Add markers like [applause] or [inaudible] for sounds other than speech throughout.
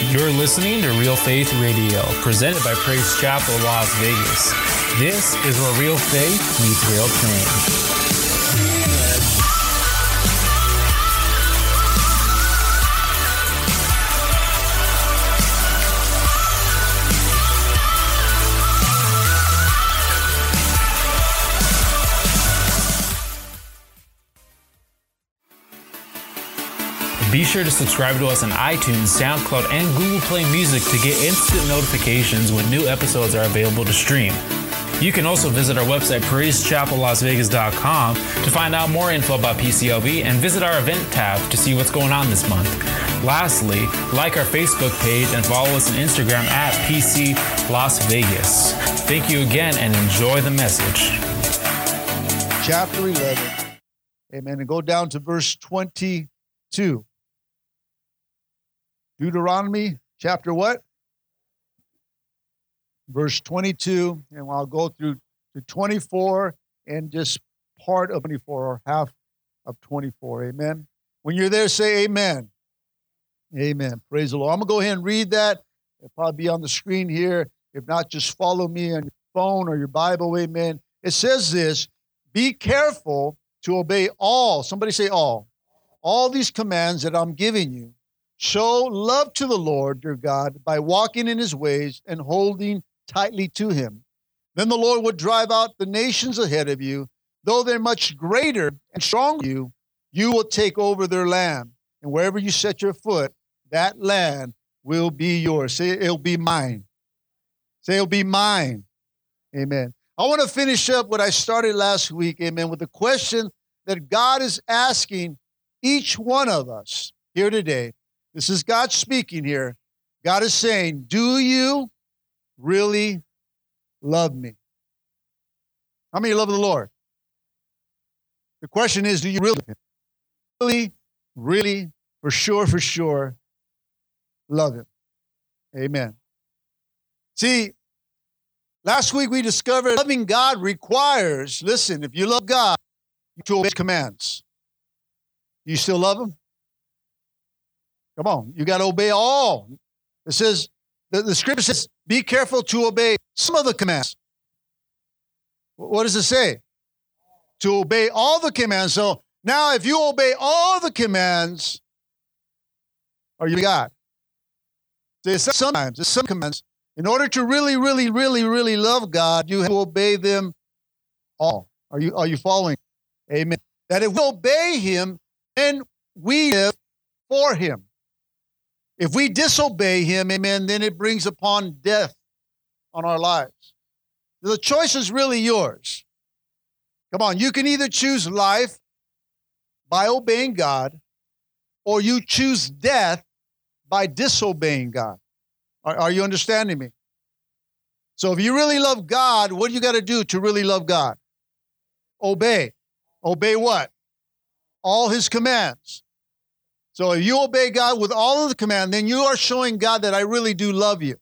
You're listening to Real Faith Radio, presented by Praise Chapel Las Vegas. This is where real faith meets real change. Be sure to subscribe to us on iTunes, SoundCloud, and Google Play Music to get instant notifications when new episodes are available to stream. You can also visit our website, praisechapellasvegas.com, to find out more info about PCLV and visit our event tab to see what's going on this month. Lastly, like our Facebook page and follow us on Instagram at PC Las Vegas. Thank you again and enjoy the message. chapter 11. Amen. And go down to verse 22. Deuteronomy chapter what? Verse 22. And I'll go through to 24 and just part of 24 or half of 24. Amen. When you're there, say amen. Amen. Praise the Lord. I'm going to go ahead and read that. It'll probably be on the screen here. If not, just follow me on your phone or your Bible. Amen. It says this Be careful to obey all, somebody say all, all these commands that I'm giving you. Show love to the Lord your God by walking in his ways and holding tightly to him. Then the Lord would drive out the nations ahead of you. Though they're much greater and stronger than you, you will take over their land. And wherever you set your foot, that land will be yours. Say, it'll be mine. Say, it'll be mine. Amen. I want to finish up what I started last week, amen, with the question that God is asking each one of us here today. This is God speaking here. God is saying, Do you really love me? How many love the Lord? The question is, do you really, really, really, for sure, for sure, love Him? Amen. See, last week we discovered loving God requires, listen, if you love God, you to obey His commands. You still love Him? Come on, you got to obey all. It says, the, the scripture says, be careful to obey some of the commands. What does it say? To obey all the commands. So now, if you obey all the commands, are you God? There's sometimes, there's some commands. In order to really, really, really, really love God, you have to obey them all. Are you, are you following? Amen. That if we obey Him, then we live for Him. If we disobey him, amen, then it brings upon death on our lives. The choice is really yours. Come on, you can either choose life by obeying God, or you choose death by disobeying God. Are, are you understanding me? So if you really love God, what do you got to do to really love God? Obey. Obey what? All his commands. So if you obey God with all of the command, then you are showing God that I really do love you.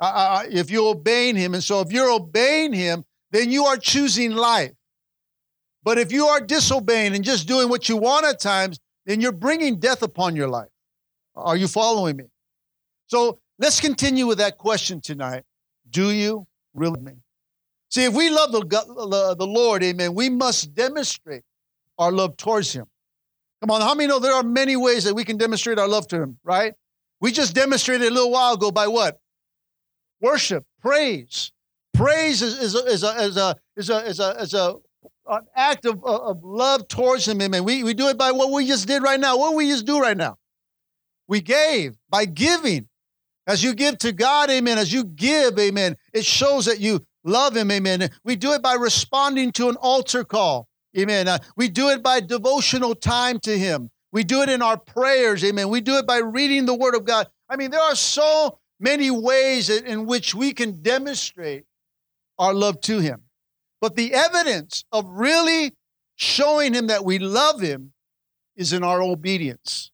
Uh, if you're obeying Him, and so if you're obeying Him, then you are choosing life. But if you are disobeying and just doing what you want at times, then you're bringing death upon your life. Are you following me? So let's continue with that question tonight. Do you really me? See, if we love the, the Lord, amen, we must demonstrate our love towards Him. Come on, how many know there are many ways that we can demonstrate our love to Him, right? We just demonstrated a little while ago by what? Worship, praise. Praise is, is, a, is, a, is, a, is, a, is, a, is a, an act of, of love towards Him, amen. We, we do it by what we just did right now. What we just do right now? We gave by giving. As you give to God, amen, as you give, amen, it shows that you love Him, amen. We do it by responding to an altar call. Amen. Uh, we do it by devotional time to Him. We do it in our prayers. Amen. We do it by reading the Word of God. I mean, there are so many ways in which we can demonstrate our love to Him. But the evidence of really showing Him that we love Him is in our obedience.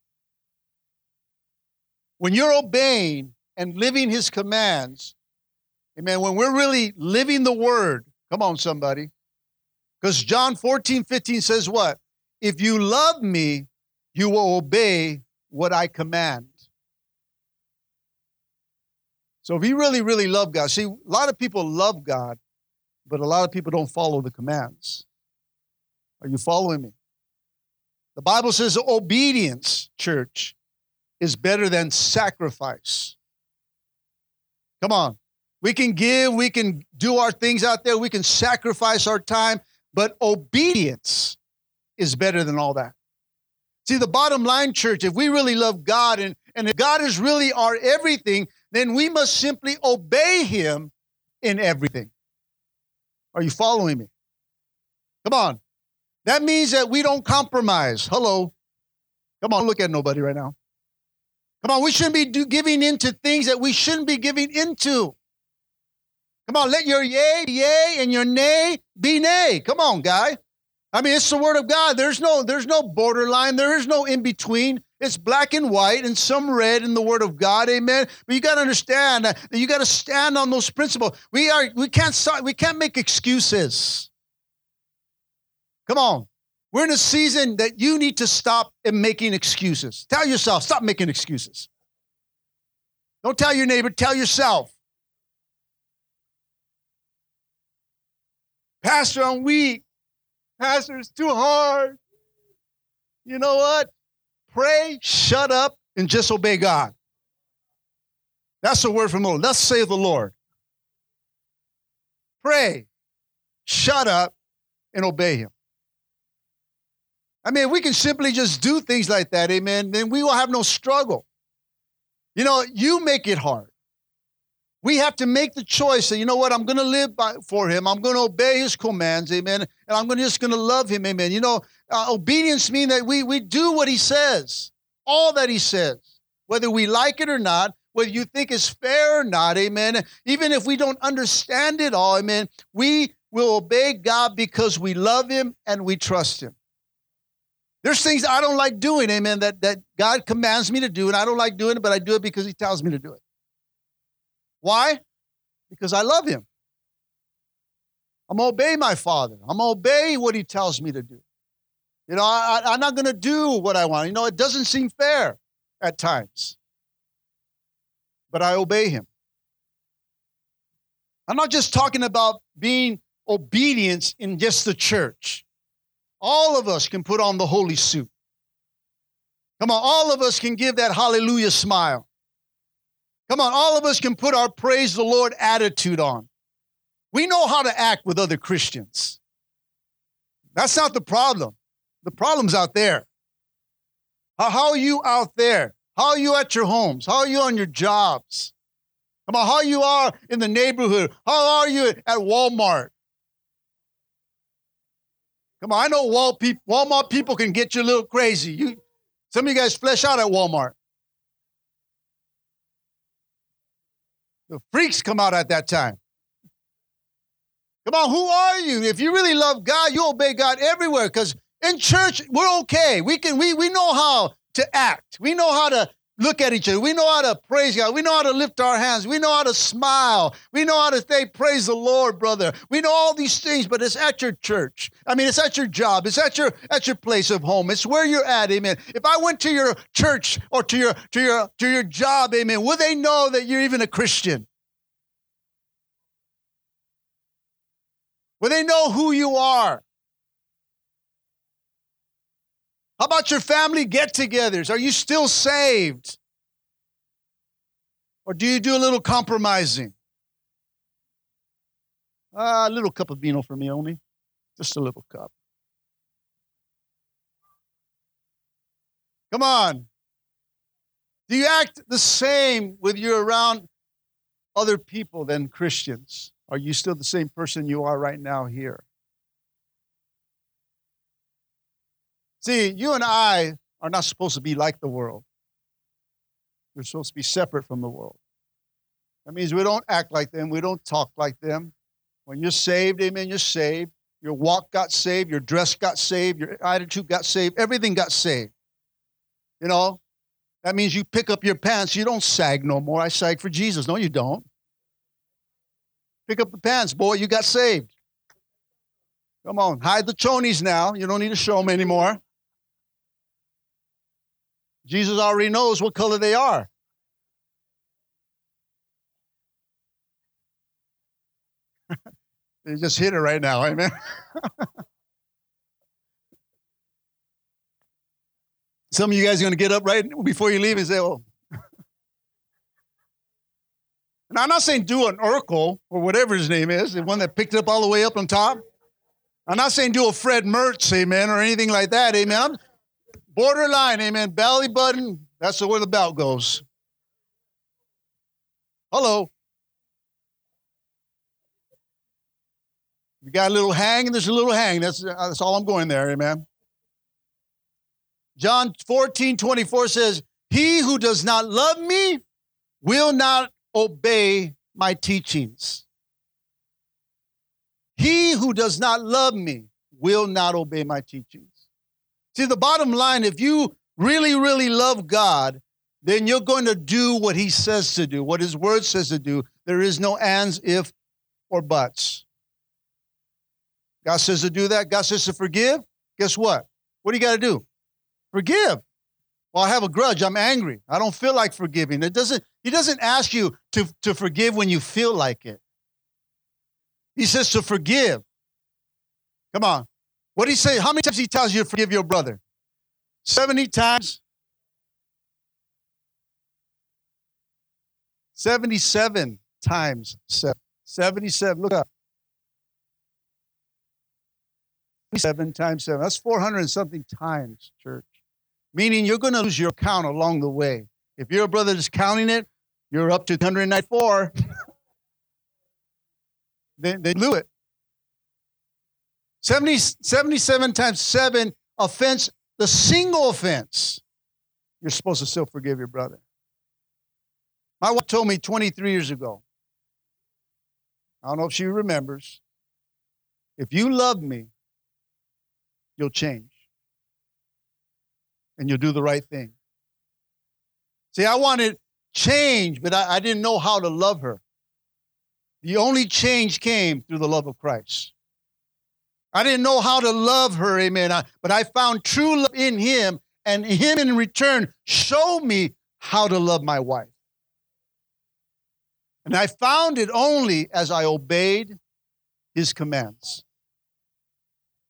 When you're obeying and living His commands, amen, when we're really living the Word, come on, somebody because John 14, 15 says what? If you love me, you will obey what I command. So if you really, really love God, see, a lot of people love God, but a lot of people don't follow the commands. Are you following me? The Bible says obedience, church, is better than sacrifice. Come on. We can give, we can do our things out there, we can sacrifice our time, but obedience is better than all that. See, the bottom line, church, if we really love God and, and if God is really our everything, then we must simply obey Him in everything. Are you following me? Come on. That means that we don't compromise. Hello. Come on, look at nobody right now. Come on, we shouldn't be do, giving into things that we shouldn't be giving into. Come on, let your yay be yay and your nay be nay. Come on, guy. I mean, it's the word of God. There's no, there's no borderline. There is no in between. It's black and white and some red in the word of God. Amen. But you got to understand that you got to stand on those principles. We are, we can't, we can't make excuses. Come on. We're in a season that you need to stop making excuses. Tell yourself, stop making excuses. Don't tell your neighbor, tell yourself. Pastor, I'm weak. Pastor, it's too hard. You know what? Pray, shut up, and just obey God. That's the word from the Lord. Let's say the Lord. Pray, shut up, and obey Him. I mean, we can simply just do things like that, amen, then we will have no struggle. You know, you make it hard. We have to make the choice that, you know what, I'm going to live by, for him. I'm going to obey his commands, amen, and I'm gonna, just going to love him, amen. You know, uh, obedience means that we, we do what he says, all that he says, whether we like it or not, whether you think it's fair or not, amen. Even if we don't understand it all, amen, we will obey God because we love him and we trust him. There's things I don't like doing, amen, that, that God commands me to do, and I don't like doing it, but I do it because He tells me to do it. Why? Because I love Him. I'm obey my Father. I'm obey what He tells me to do. You know, I, I'm not going to do what I want. You know, it doesn't seem fair at times, but I obey Him. I'm not just talking about being obedience in just the church. All of us can put on the holy suit. Come on, all of us can give that hallelujah smile. Come on, all of us can put our praise the Lord attitude on. We know how to act with other Christians. That's not the problem. The problem's out there. How, are you out there? How are you at your homes? How are you on your jobs? Come on, how you are in the neighborhood? How are you at Walmart? Come on, I know Walmart people can get you a little crazy. You, some of you guys flesh out at Walmart. The freaks come out at that time. Come on, who are you? If you really love God, you obey God everywhere. Because in church, we're okay. We can we we know how to act. We know how to look at each other. We know how to praise God. We know how to lift our hands. We know how to smile. We know how to say, Praise the Lord, brother. We know all these things, but it's at your church. I mean, it's at your job. It's at your at your place of home. It's where you're at, amen. If I went to your church or to your to your to your job, amen, would they know that you're even a Christian? Will they know who you are? How about your family get togethers? Are you still saved? Or do you do a little compromising? Uh, a little cup of vino for me only. Just a little cup. Come on. Do you act the same with you around other people than Christians? Are you still the same person you are right now here? See, you and I are not supposed to be like the world. We're supposed to be separate from the world. That means we don't act like them, we don't talk like them. When you're saved, amen, you're saved. Your walk got saved, your dress got saved, your attitude got saved, everything got saved. You know, that means you pick up your pants, you don't sag no more. I sag for Jesus. No, you don't. Pick up the pants, boy, you got saved. Come on, hide the chonies now. You don't need to show them anymore. Jesus already knows what color they are. [laughs] they just hit it right now, amen. [laughs] Some of you guys are going to get up right before you leave and say, "Oh." [laughs] now I'm not saying do an Urkel or whatever his name is, the one that picked it up all the way up on top. I'm not saying do a Fred Mertz, amen, or anything like that, amen. I'm, borderline, amen. Belly button, that's where the belt goes. Hello. You got a little hang, and there's a little hang. That's, uh, that's all I'm going there, amen. John 14, 24 says, He who does not love me will not obey my teachings. He who does not love me will not obey my teachings. See, the bottom line if you really, really love God, then you're going to do what He says to do, what His Word says to do. There is no ands, if, or buts. God says to do that. God says to forgive. Guess what? What do you got to do? Forgive. Well, I have a grudge. I'm angry. I don't feel like forgiving. It doesn't, he doesn't ask you to, to forgive when you feel like it. He says to forgive. Come on. What did he say? How many times he tells you to forgive your brother? 70 times? 77 times 77. Look up. 7 times 7. That's 400 and something times, church. Meaning you're going to lose your count along the way. If your brother is counting it, you're up to 194. [laughs] they, they blew it. 70, 77 times 7 offense, the single offense, you're supposed to still forgive your brother. My wife told me 23 years ago. I don't know if she remembers. If you love me, you'll change and you'll do the right thing. See, I wanted change, but I, I didn't know how to love her. The only change came through the love of Christ. I didn't know how to love her, amen. I, but I found true love in him, and him in return showed me how to love my wife. And I found it only as I obeyed his commands.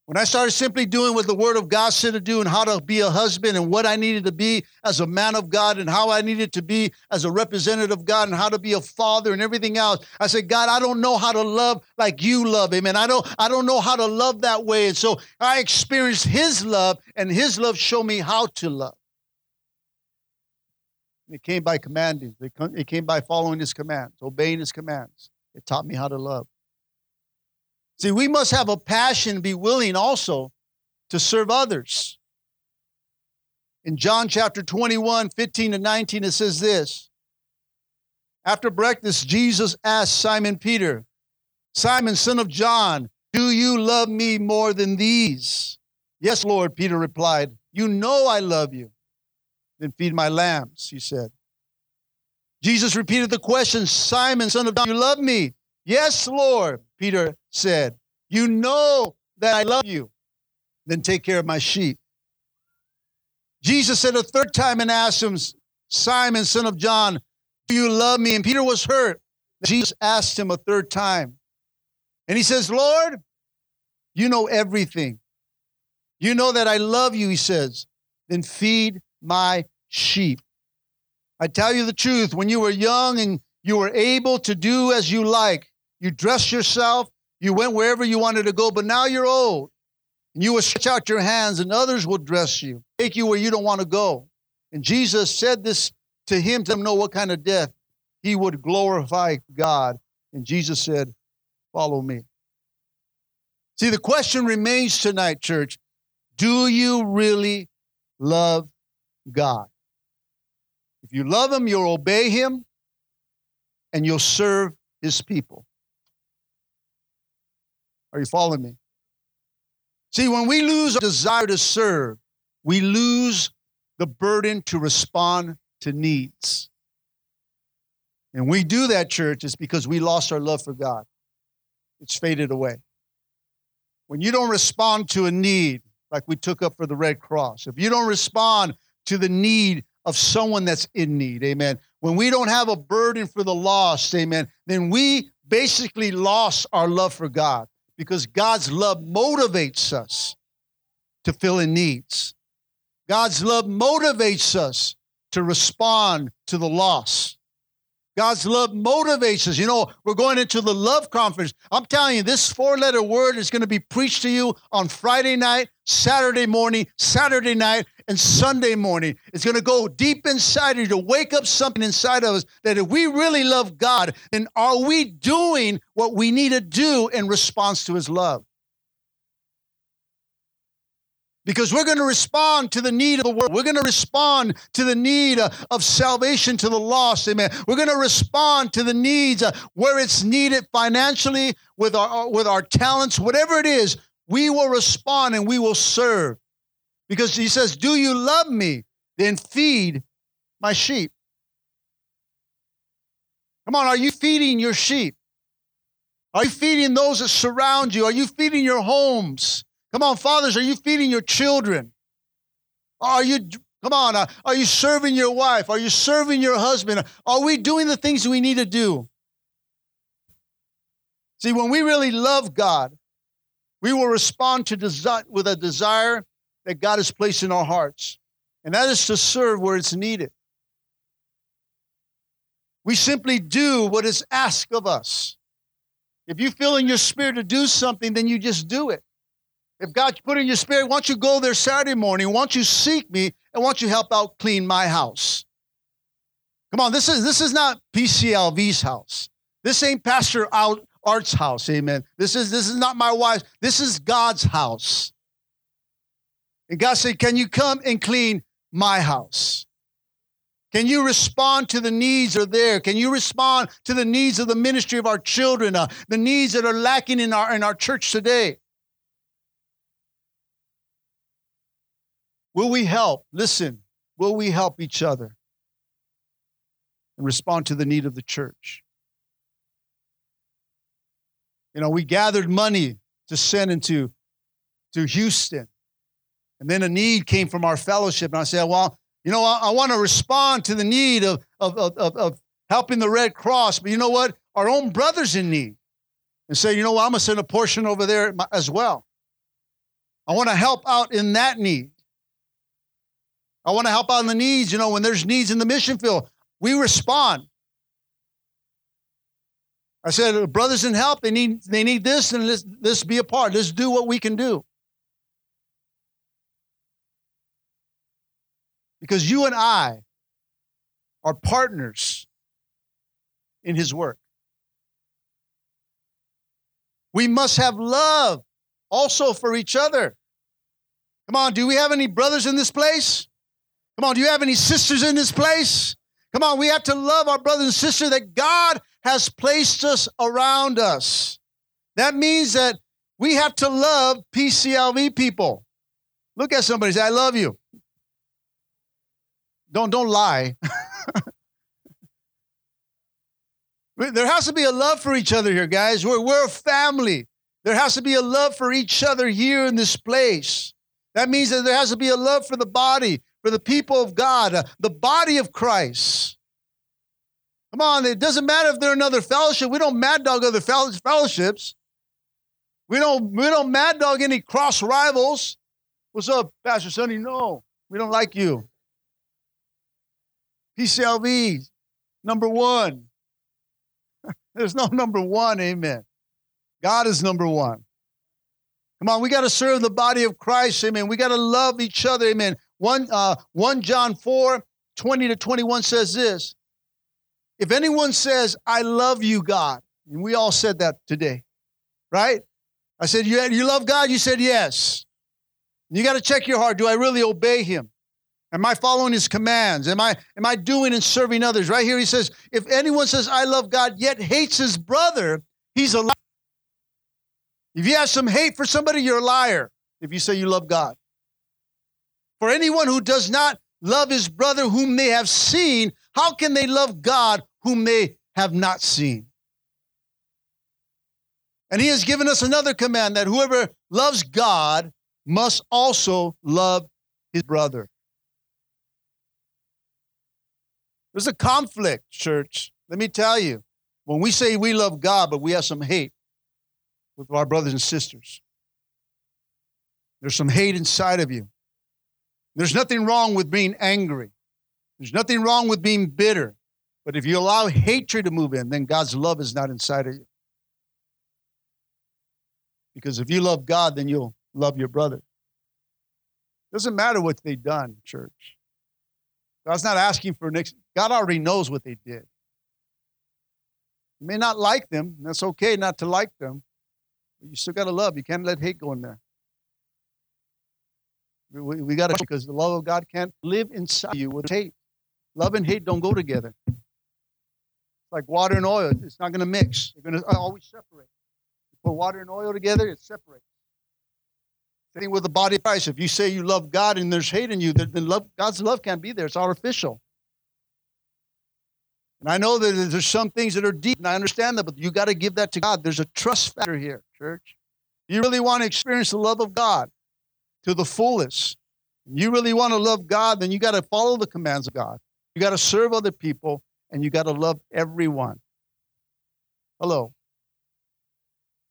When I started simply doing what the Word of God said to do and how to be a husband and what I needed to be as a man of God and how I needed to be as a representative of God and how to be a father and everything else, I said, God, I don't know how to love like you love. And I don't, I don't know how to love that way. And so I experienced his love and his love showed me how to love. It came by commanding. It came by following his commands, obeying his commands. It taught me how to love. See, we must have a passion, be willing also to serve others. In John chapter 21, 15 to 19, it says this After breakfast, Jesus asked Simon Peter, Simon, son of John, do you love me more than these? Yes, Lord, Peter replied. You know I love you. Then feed my lambs, he said. Jesus repeated the question Simon, son of John, you love me? Yes, Lord, Peter said, You know that I love you. Then take care of my sheep. Jesus said a third time and asked him, Simon, son of John, do you love me? And Peter was hurt. Jesus asked him a third time. And he says, Lord, you know everything. You know that I love you, he says. Then feed my sheep. I tell you the truth, when you were young and you were able to do as you like, you dressed yourself. You went wherever you wanted to go, but now you're old. And you will stretch out your hands, and others will dress you, take you where you don't want to go. And Jesus said this to him to know what kind of death he would glorify God. And Jesus said, Follow me. See, the question remains tonight, church do you really love God? If you love Him, you'll obey Him and you'll serve His people. Are you following me? See, when we lose our desire to serve, we lose the burden to respond to needs. And we do that, church, is because we lost our love for God. It's faded away. When you don't respond to a need, like we took up for the Red Cross, if you don't respond to the need of someone that's in need, amen, when we don't have a burden for the lost, amen, then we basically lost our love for God because God's love motivates us to fill in needs. God's love motivates us to respond to the loss. God's love motivates us. You know, we're going into the love conference. I'm telling you, this four letter word is going to be preached to you on Friday night, Saturday morning, Saturday night, and Sunday morning. It's going to go deep inside you to wake up something inside of us that if we really love God, then are we doing what we need to do in response to his love? because we're going to respond to the need of the world. We're going to respond to the need uh, of salvation to the lost. Amen. We're going to respond to the needs uh, where it's needed financially with our uh, with our talents, whatever it is. We will respond and we will serve because he says, "Do you love me? Then feed my sheep." Come on, are you feeding your sheep? Are you feeding those that surround you? Are you feeding your homes? Come on, fathers, are you feeding your children? Are you, come on, uh, are you serving your wife? Are you serving your husband? Are we doing the things we need to do? See, when we really love God, we will respond to desi- with a desire that God has placed in our hearts, and that is to serve where it's needed. We simply do what is asked of us. If you feel in your spirit to do something, then you just do it. If God put in your spirit, why don't you go there Saturday morning? Why don't you seek me and why don't you help out clean my house? Come on, this is this is not PCLV's house. This ain't Pastor Art's house. Amen. This is this is not my wife. This is God's house. And God said, Can you come and clean my house? Can you respond to the needs that are there? Can you respond to the needs of the ministry of our children, uh, the needs that are lacking in our in our church today? Will we help? Listen, will we help each other and respond to the need of the church? You know, we gathered money to send into to Houston. And then a need came from our fellowship. And I said, well, you know, I, I want to respond to the need of, of, of, of helping the Red Cross. But you know what? Our own brothers in need. And say, you know what? I'm going to send a portion over there as well. I want to help out in that need. I want to help out in the needs. You know, when there's needs in the mission field, we respond. I said, brothers in help, they need they need this, and let's, let's be a part. Let's do what we can do. Because you and I are partners in his work. We must have love also for each other. Come on, do we have any brothers in this place? Come on, do you have any sisters in this place? Come on, we have to love our brothers and sisters that God has placed us around us. That means that we have to love PCLV people. Look at somebody say, I love you. Don't don't lie. [laughs] there has to be a love for each other here, guys. We're, we're a family. There has to be a love for each other here in this place. That means that there has to be a love for the body for the people of God, uh, the body of Christ. Come on, it doesn't matter if they're another fellowship. We don't mad dog other fellowships. We don't we don't mad dog any cross rivals. What's up, Pastor Sonny? No, we don't like you. PCLV, number one. [laughs] There's no number one, amen. God is number one. Come on, we got to serve the body of Christ, amen. We got to love each other, amen. 1, uh, 1 John 4 20 to 21 says this If anyone says, I love you, God, and we all said that today, right? I said, You, you love God? You said, Yes. You got to check your heart. Do I really obey him? Am I following his commands? Am I, am I doing and serving others? Right here, he says, If anyone says, I love God, yet hates his brother, he's a liar. If you have some hate for somebody, you're a liar if you say you love God. For anyone who does not love his brother whom they have seen, how can they love God whom they have not seen? And he has given us another command that whoever loves God must also love his brother. There's a conflict, church. Let me tell you. When we say we love God, but we have some hate with our brothers and sisters, there's some hate inside of you. There's nothing wrong with being angry. There's nothing wrong with being bitter. But if you allow hatred to move in, then God's love is not inside of you. Because if you love God, then you'll love your brother. Doesn't matter what they've done, church. God's not asking for an next. God already knows what they did. You may not like them. That's okay not to like them. But you still got to love. You can't let hate go in there. We, we got to, because the love of God can't live inside you with hate. Love and hate don't go together. Like water and oil. It's not going to mix. They're going to uh, always separate. You put water and oil together, it separates. Same with the body of Christ. If you say you love God and there's hate in you, then love, God's love can't be there. It's artificial. And I know that there's some things that are deep, and I understand that, but you got to give that to God. There's a trust factor here, church. You really want to experience the love of God to the fullest. You really want to love God, then you got to follow the commands of God. You got to serve other people, and you got to love everyone. Hello.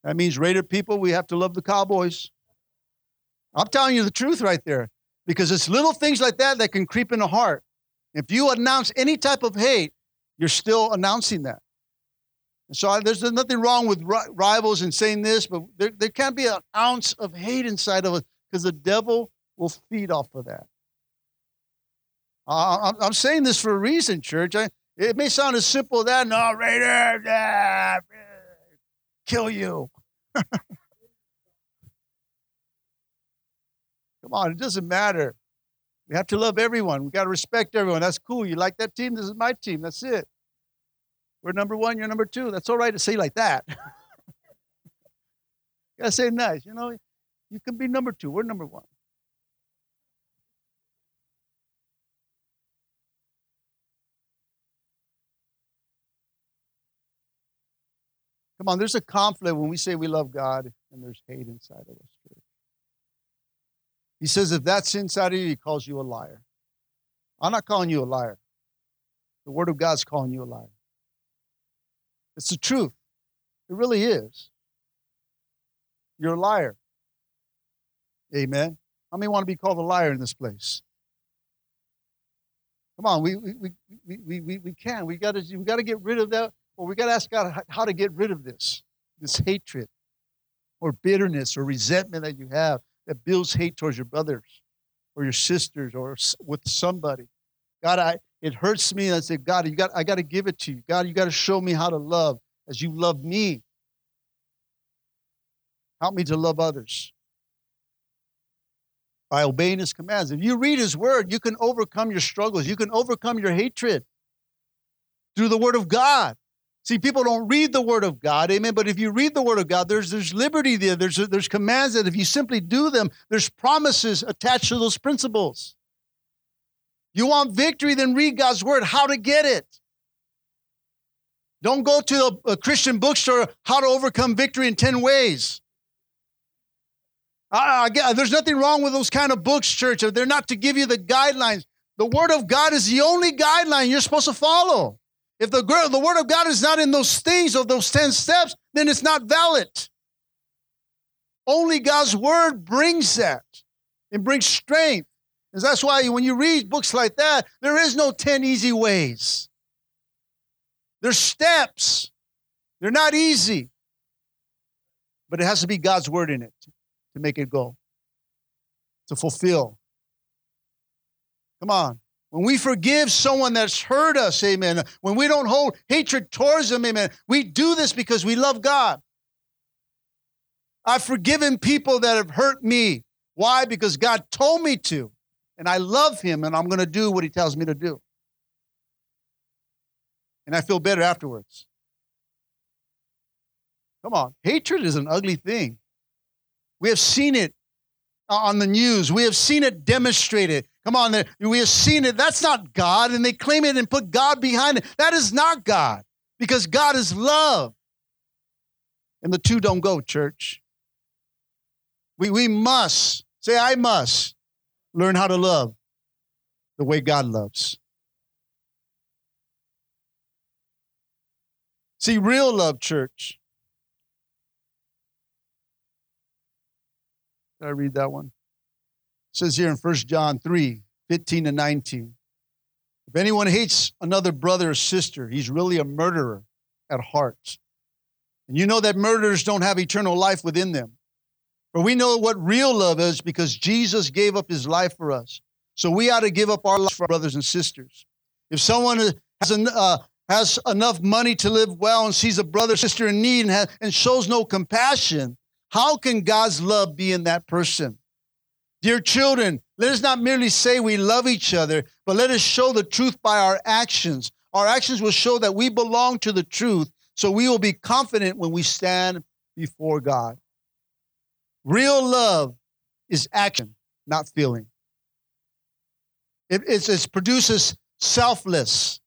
That means Raider people, we have to love the Cowboys. I'm telling you the truth right there because it's little things like that that can creep in the heart. If you announce any type of hate, you're still announcing that. And so I, there's nothing wrong with rivals and saying this, but there, there can't be an ounce of hate inside of us because the devil will feed off of that. I'm, saying this for a reason, church. It may sound as simple as that. No, Raider, ah, kill you. [laughs] Come on, it doesn't matter. We have to love everyone. We got to respect everyone. That's cool. You like that team? This is my team. That's it. We're number one. You're number two. That's all right to say like that. [laughs] you got to say nice. You know, you can be number two. We're number one. Come on, there's a conflict when we say we love God and there's hate inside of us. He says, if that's inside of you, he calls you a liar. I'm not calling you a liar. The Word of God's calling you a liar. It's the truth. It really is. You're a liar. Amen. How many want to be called a liar in this place? Come on, we, we, we, we, we, we can. We got to we got to get rid of that. Or we got to ask God how to get rid of this, this hatred or bitterness or resentment that you have that builds hate towards your brothers or your sisters or with somebody. God, I it hurts me. I say, God, you got I got to give it to you. God, you got to show me how to love as you love me. Help me to love others by obeying his commands. If you read his word, you can overcome your struggles. You can overcome your hatred through the word of God. See, people don't read the Word of God, amen. But if you read the Word of God, there's there's liberty there. There's there's commands that if you simply do them, there's promises attached to those principles. You want victory, then read God's Word. How to get it? Don't go to a, a Christian bookstore. How to overcome victory in ten ways. I, I, there's nothing wrong with those kind of books, church. They're not to give you the guidelines. The Word of God is the only guideline you're supposed to follow. If the, the word of God is not in those things or those 10 steps, then it's not valid. Only God's word brings that and brings strength. And that's why when you read books like that, there is no 10 easy ways. There's steps. They're not easy. But it has to be God's word in it to make it go, to fulfill. Come on. When we forgive someone that's hurt us, amen. When we don't hold hatred towards them, amen. We do this because we love God. I've forgiven people that have hurt me. Why? Because God told me to. And I love Him and I'm going to do what He tells me to do. And I feel better afterwards. Come on. Hatred is an ugly thing. We have seen it on the news, we have seen it demonstrated. Come on, we have seen it. That's not God. And they claim it and put God behind it. That is not God because God is love. And the two don't go, church. We, we must, say, I must learn how to love the way God loves. See, real love, church. I read that one? It says here in 1 John 3 15 and 19. If anyone hates another brother or sister, he's really a murderer at heart. And you know that murderers don't have eternal life within them. For we know what real love is because Jesus gave up his life for us. So we ought to give up our life for our brothers and sisters. If someone has, an, uh, has enough money to live well and sees a brother or sister in need and, has, and shows no compassion, how can God's love be in that person? Dear children, let us not merely say we love each other, but let us show the truth by our actions. Our actions will show that we belong to the truth, so we will be confident when we stand before God. Real love is action, not feeling. It, it produces selfless,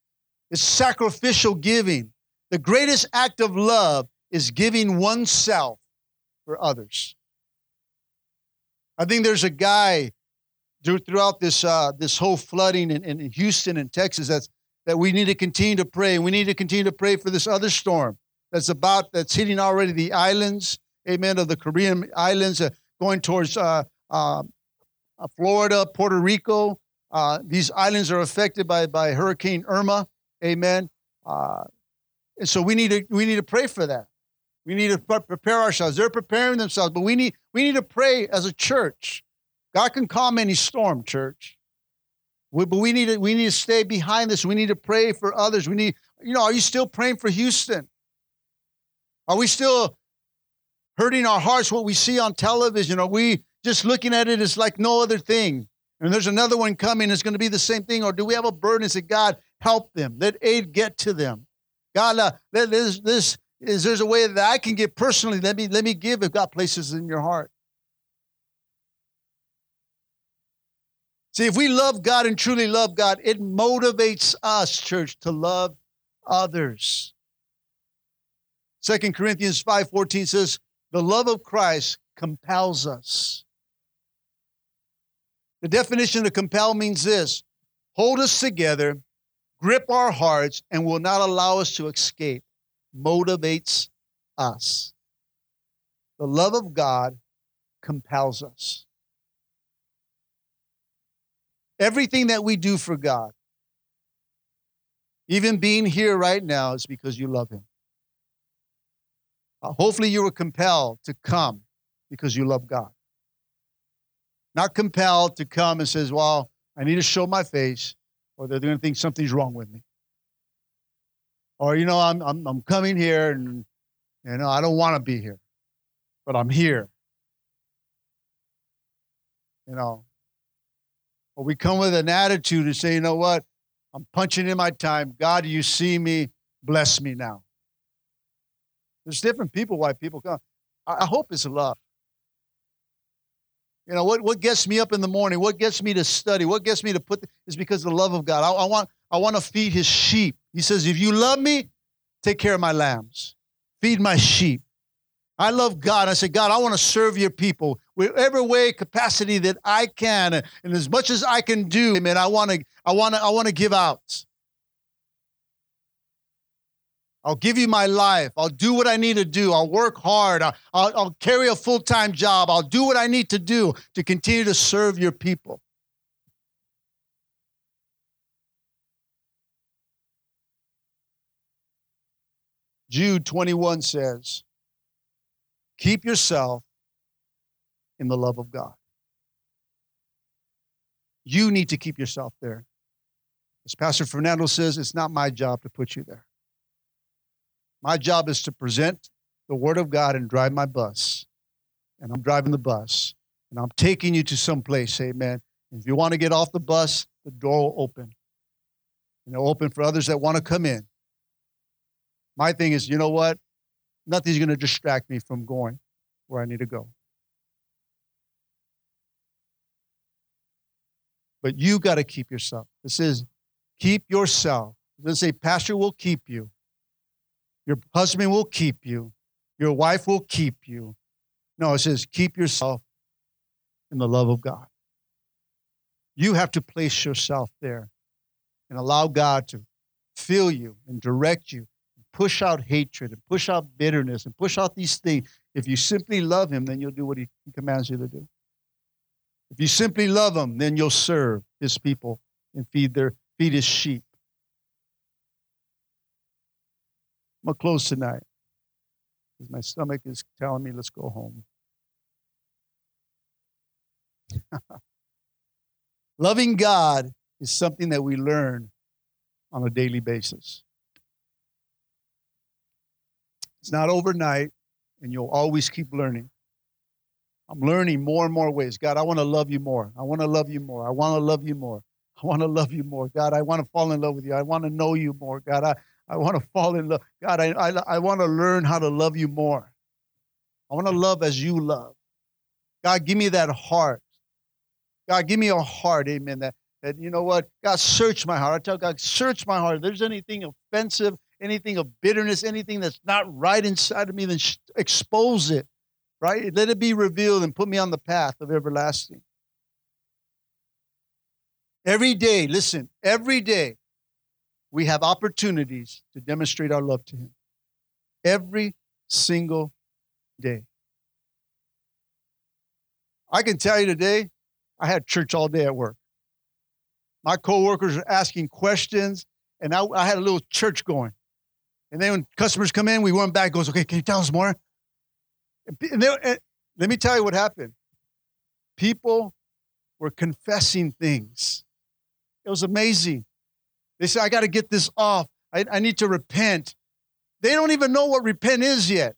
it's sacrificial giving. The greatest act of love is giving oneself for others. I think there's a guy throughout this uh, this whole flooding in, in Houston and Texas that's that we need to continue to pray. We need to continue to pray for this other storm that's about that's hitting already the islands, amen, of the Caribbean islands, uh, going towards uh, uh, Florida, Puerto Rico. Uh, these islands are affected by by Hurricane Irma, amen. Uh, and so we need to we need to pray for that. We need to prepare ourselves. They're preparing themselves, but we need we need to pray as a church. God can calm any storm, church. We, but we need to we need to stay behind this. We need to pray for others. We need, you know, are you still praying for Houston? Are we still hurting our hearts what we see on television? Are we just looking at it as like no other thing? And there's another one coming, it's going to be the same thing. Or do we have a burden and say, God, help them? Let aid get to them. God, uh, this, this is there's a way that I can give personally. Let me let me give if God places in your heart. See, if we love God and truly love God, it motivates us, church, to love others. Second Corinthians 5:14 says, "The love of Christ compels us." The definition of compel means this: hold us together, grip our hearts, and will not allow us to escape motivates us. The love of God compels us. Everything that we do for God, even being here right now, is because you love Him. Uh, hopefully, you were compelled to come because you love God. Not compelled to come and says, "Well, I need to show my face, or they're going to think something's wrong with me." Or you know I'm I'm I'm coming here and you know I don't want to be here, but I'm here. You know, or we come with an attitude and say, you know what, I'm punching in my time. God, you see me, bless me now. There's different people why people come. I, I hope it's love. You know, what, what gets me up in the morning, what gets me to study, what gets me to put, is because of the love of God. I, I want, I want to feed his sheep. He says, If you love me, take care of my lambs, feed my sheep. I love God. I say, God, I want to serve your people whatever way, capacity that I can, and as much as I can do. Amen. I want to, I want to, I want to give out. I'll give you my life. I'll do what I need to do. I'll work hard. I'll, I'll, I'll carry a full time job. I'll do what I need to do to continue to serve your people. Jude 21 says, Keep yourself in the love of God. You need to keep yourself there. As Pastor Fernando says, it's not my job to put you there. My job is to present the Word of God and drive my bus. And I'm driving the bus. And I'm taking you to some place, amen. If you want to get off the bus, the door will open. And it'll open for others that want to come in. My thing is, you know what? Nothing's going to distract me from going where I need to go. But you got to keep yourself. It says, keep yourself. It doesn't say, Pastor will keep you. Your husband will keep you. Your wife will keep you. No, it says, keep yourself in the love of God. You have to place yourself there and allow God to fill you and direct you push out hatred and push out bitterness and push out these things. If you simply love him, then you'll do what he, commands you to do. If you simply love him, then you'll serve his people and feed their feed his sheep. I'm gonna close tonight because my stomach is telling me let's go home. [laughs] Loving God is something that we learn on a daily basis. It's not overnight, and you'll always keep learning. I'm learning more and more ways. God, I want to love you more. I want to love you more. I want to love you more. I want to love you more. God, I want to fall in love with you. I want to know you more. God, I, I want to [laughs] fall in love. God, I, I, I want to learn how to love you more. I want to love as you love. God, give me that heart. God, give me a heart, amen, that, that you know what? God, search my heart. I tell God, search my heart. If there's anything offensive, anything of bitterness, anything that's not right inside of me, then expose it, right? Let it be revealed and put me on the path of everlasting. Every day, listen, every day, we have opportunities to demonstrate our love to Him. Every single day. I can tell you today, I had church all day at work. My coworkers are asking questions, and I, I had a little church going. And then when customers come in, we went back. Goes, okay, can you tell us more? And, they, and let me tell you what happened. People were confessing things. It was amazing. They said, I got to get this off. I, I need to repent. They don't even know what repent is yet.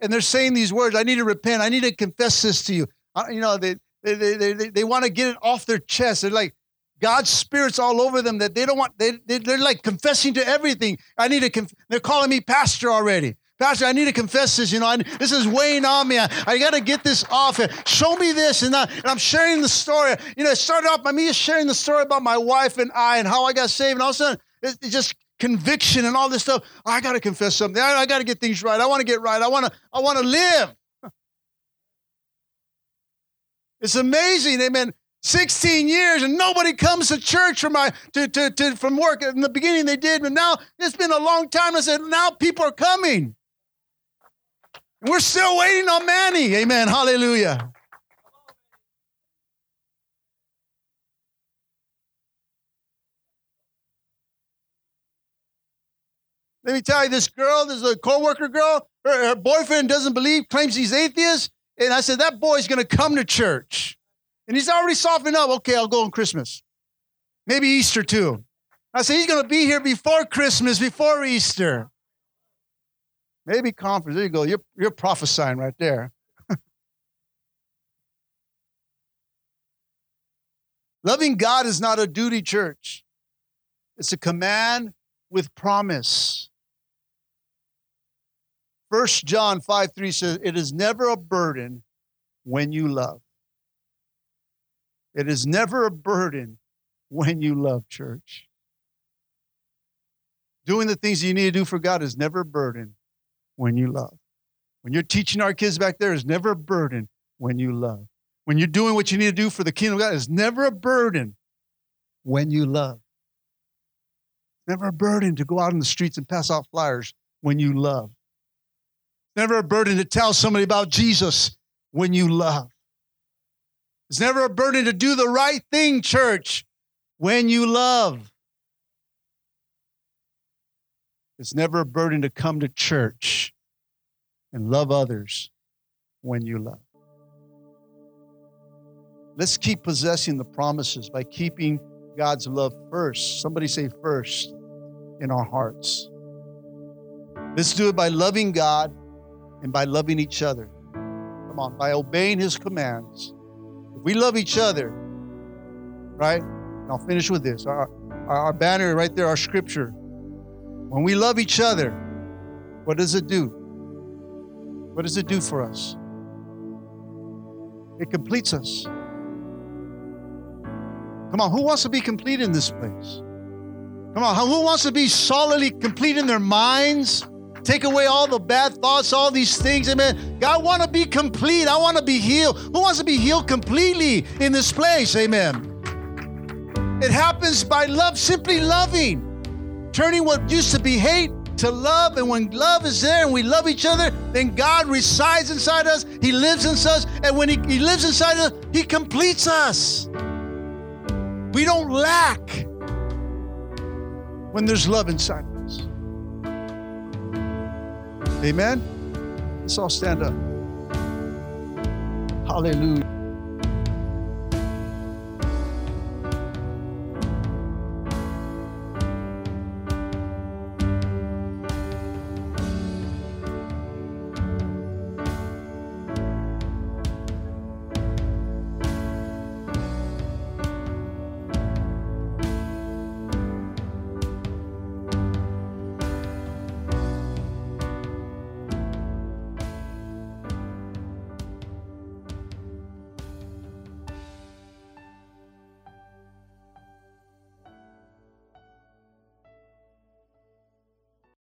And they're saying these words I need to repent. I need to confess this to you. I, you know, they, they, they, they, they want to get it off their chest. They're like, God's spirit's all over them that they don't want, they, they, they're like confessing to everything. I need to, conf- they're calling me pastor already. Pastor, I need to confess this. You know, I, this is weighing on me. I, I got to get this off. Show me this. And, I, I'm sharing the story. You know, it started off by me sharing the story about my wife and I and how I got saved. And all of a sudden, it's, it's just conviction and all this stuff. I got to confess something. I, I got to get things right. I want to get right. I want to, I want to live. It's amazing. Amen. 16 years and nobody comes to church from my to, to, to from work. In the beginning they did, but now it's been a long time. I said, now people are coming. We're still waiting on Manny. Amen. Hallelujah. Let me tell you, this girl, this is a co-worker girl, her, her boyfriend doesn't believe, claims he's atheist. And I said, that boy's going to come to church. And he's already softened up. Okay, I'll go on Christmas. Maybe Easter too. I say he's going to be here before Christmas, before Easter. Maybe conference. There you go. You're, you're prophesying right there. [laughs] Loving God is not a duty, church. It's a command with promise. First John 5 3 says, It is never a burden when you love. It is never a burden when you love, church. Doing the things you need to do for God is never a burden when you love. When you're teaching our kids back there is never a burden when you love. When you're doing what you need to do for the kingdom of God is never a burden when you love. Never a burden to go out in the streets and pass out flyers when you love. Never a burden to tell somebody about Jesus when you love. It's never a burden to do the right thing, church, when you love. It's never a burden to come to church and love others when you love. Let's keep possessing the promises by keeping God's love first. Somebody say first in our hearts. Let's do it by loving God and by loving each other. Come on, by obeying His commands we love each other, right? And I'll finish with this. Our, our, our banner right there, our scripture. When we love each other, what does it do? What does it do for us? It completes us. Come on, who wants to be complete in this place? Come on, who wants to be solidly complete in their minds? Take away all the bad thoughts, all these things. Amen. God I want to be complete. I want to be healed. Who wants to be healed completely in this place? Amen. It happens by love, simply loving. Turning what used to be hate to love. And when love is there and we love each other, then God resides inside us. He lives inside us. And when He, he lives inside us, He completes us. We don't lack when there's love inside. Amen? Let's all stand up. Hallelujah.